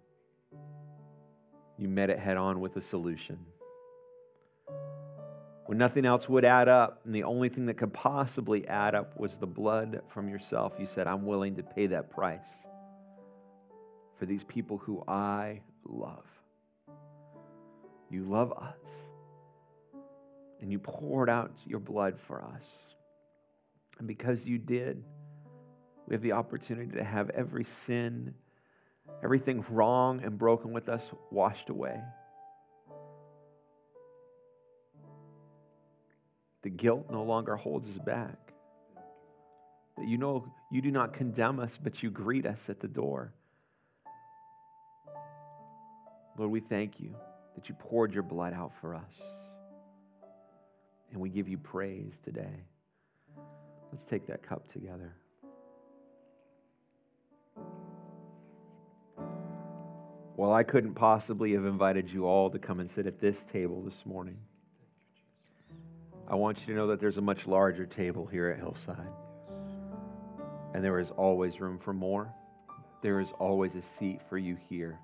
B: you met it head on with a solution. When nothing else would add up, and the only thing that could possibly add up was the blood from yourself, you said, I'm willing to pay that price for these people who I love. You love us, and you poured out your blood for us. And because you did, we have the opportunity to have every sin everything wrong and broken with us washed away. The guilt no longer holds us back. That you know you do not condemn us, but you greet us at the door. Lord, we thank you that you poured your blood out for us.
E: and we give you praise today. Let's take that cup together. Well, I couldn't possibly have invited you all to come and sit at this table this morning. I want you to know that there's a much larger table here at Hillside. And there is always room for more. There is always a seat for you here.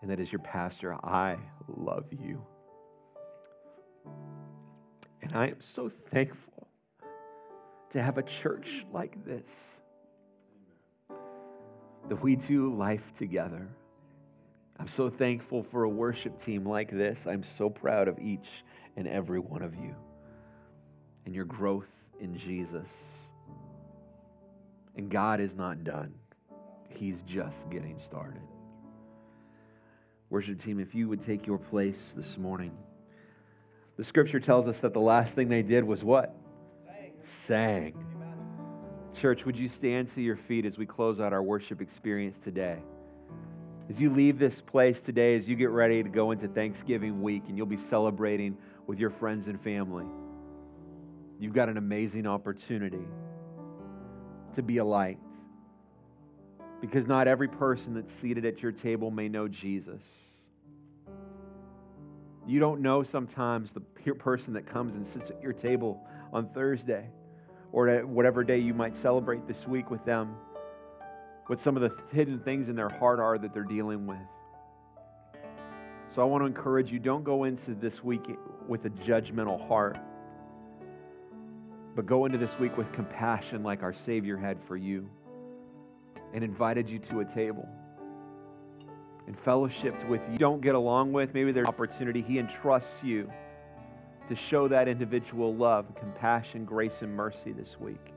E: And that is your pastor. I love you. And I am so thankful to have a church like this that we do life together. I'm so thankful for a worship team like this. I'm so proud of each and every one of you and your growth in Jesus. And God is not done, He's just getting started. Worship team, if you would take your place this morning. The scripture tells us that the last thing they did was what? Sang. Church, would you stand to your feet as we close out our worship experience today? As you leave this place today, as you get ready to go into Thanksgiving week and you'll be celebrating with your friends and family, you've got an amazing opportunity to be a light. Because not every person that's seated at your table may know Jesus. You don't know sometimes the person that comes and sits at your table on Thursday or whatever day you might celebrate this week with them, what some of the hidden things in their heart are that they're dealing with. So I want to encourage you don't go into this week with a judgmental heart, but go into this week with compassion like our Savior had for you and invited you to a table and fellowshipped with you don't get along with, maybe there's an opportunity. He entrusts you to show that individual love, compassion, grace, and mercy this week.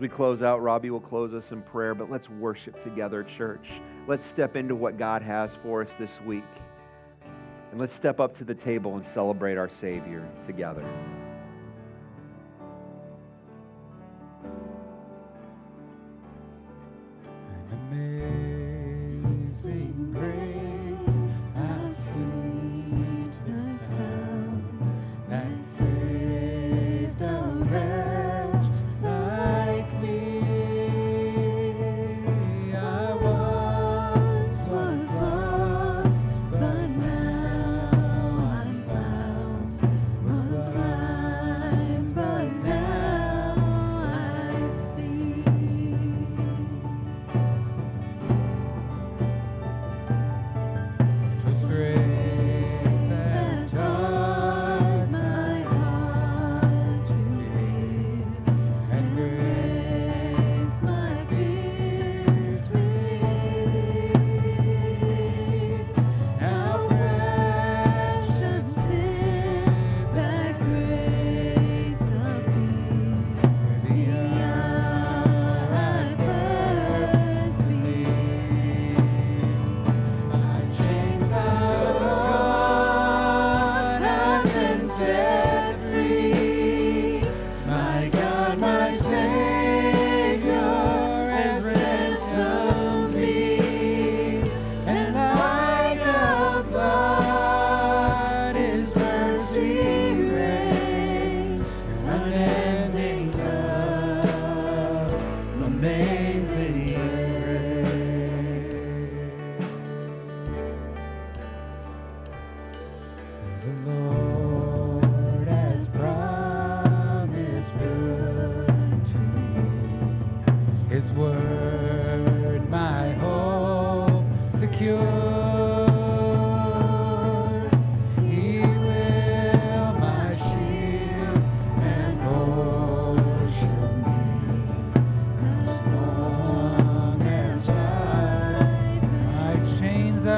E: As we close out, Robbie will close us in prayer, but let's worship together, church. Let's step into what God has for us this week. And let's step up to the table and celebrate our Savior together.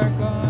E: our God.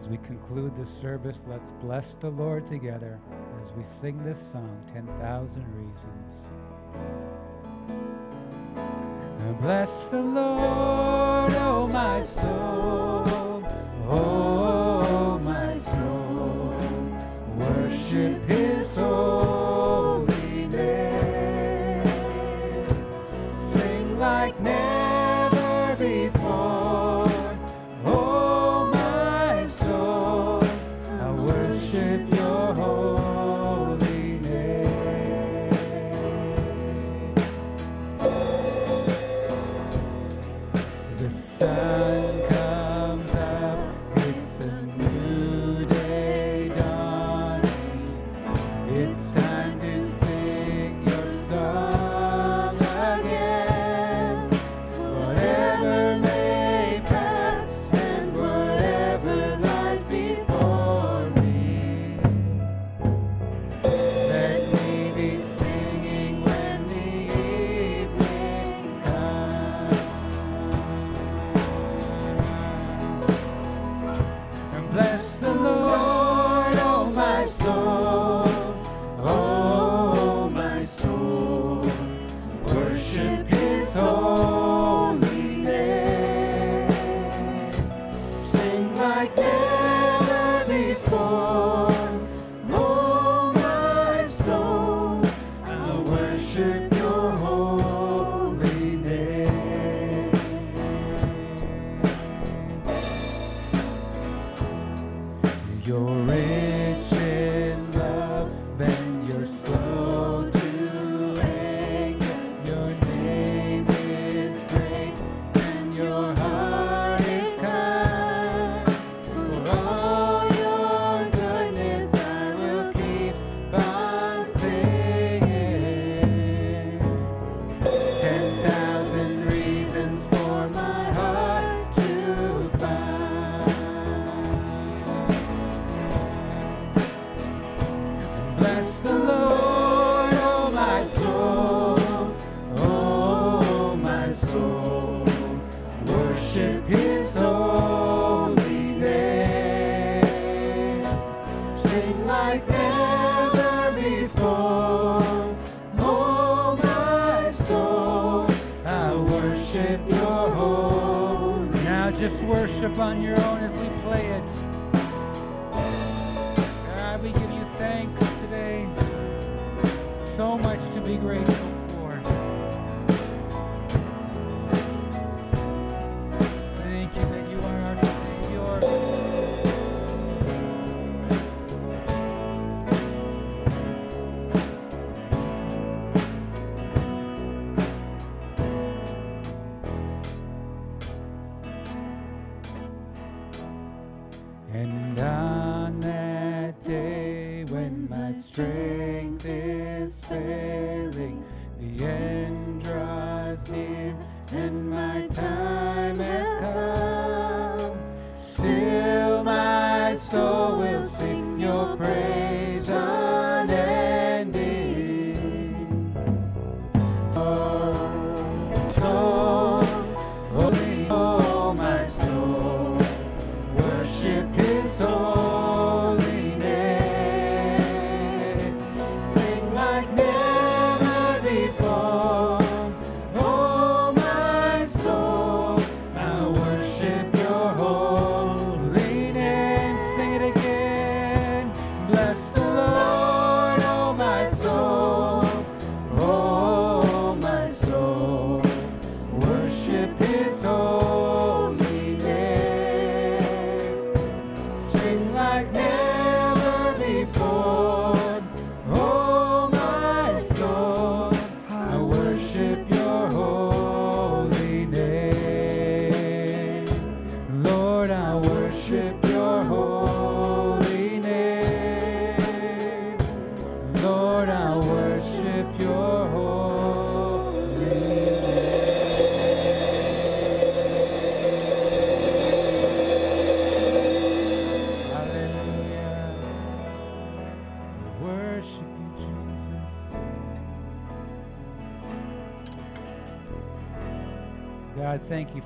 E: As we conclude the service, let's bless the Lord together as we sing this song, 10,000 Reasons. Bless the Lord, oh my soul, oh my soul, worship him.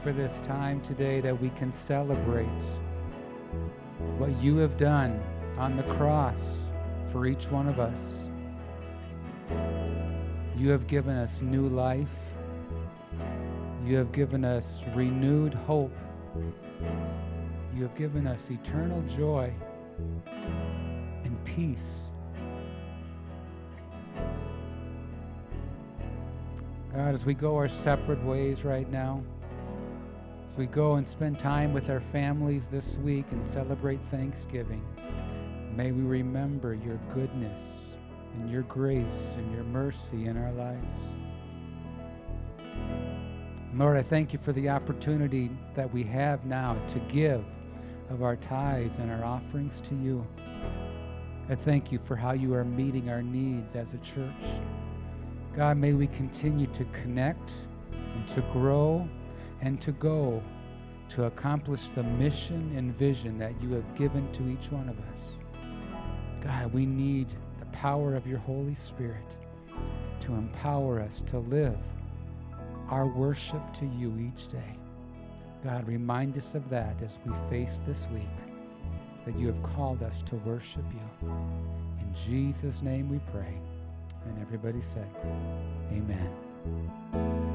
E: For this time today that we can celebrate what you have done on the cross for each one of us. You have given us new life. You have given us renewed hope. You have given us eternal joy and peace. God, as we go our separate ways right now, as we go and spend time with our families this week and celebrate Thanksgiving, may we remember your goodness and your grace and your mercy in our lives. And Lord, I thank you for the opportunity that we have now to give of our tithes and our offerings to you. I thank you for how you are meeting our needs as a church. God, may we continue to connect and to grow and to go to accomplish the mission and vision that you have given to each one of us. God, we need the power of your Holy Spirit to empower us to live our worship to you each day. God, remind us of that as we face this week, that you have called us to worship you. In Jesus' name we pray. And everybody said, Amen.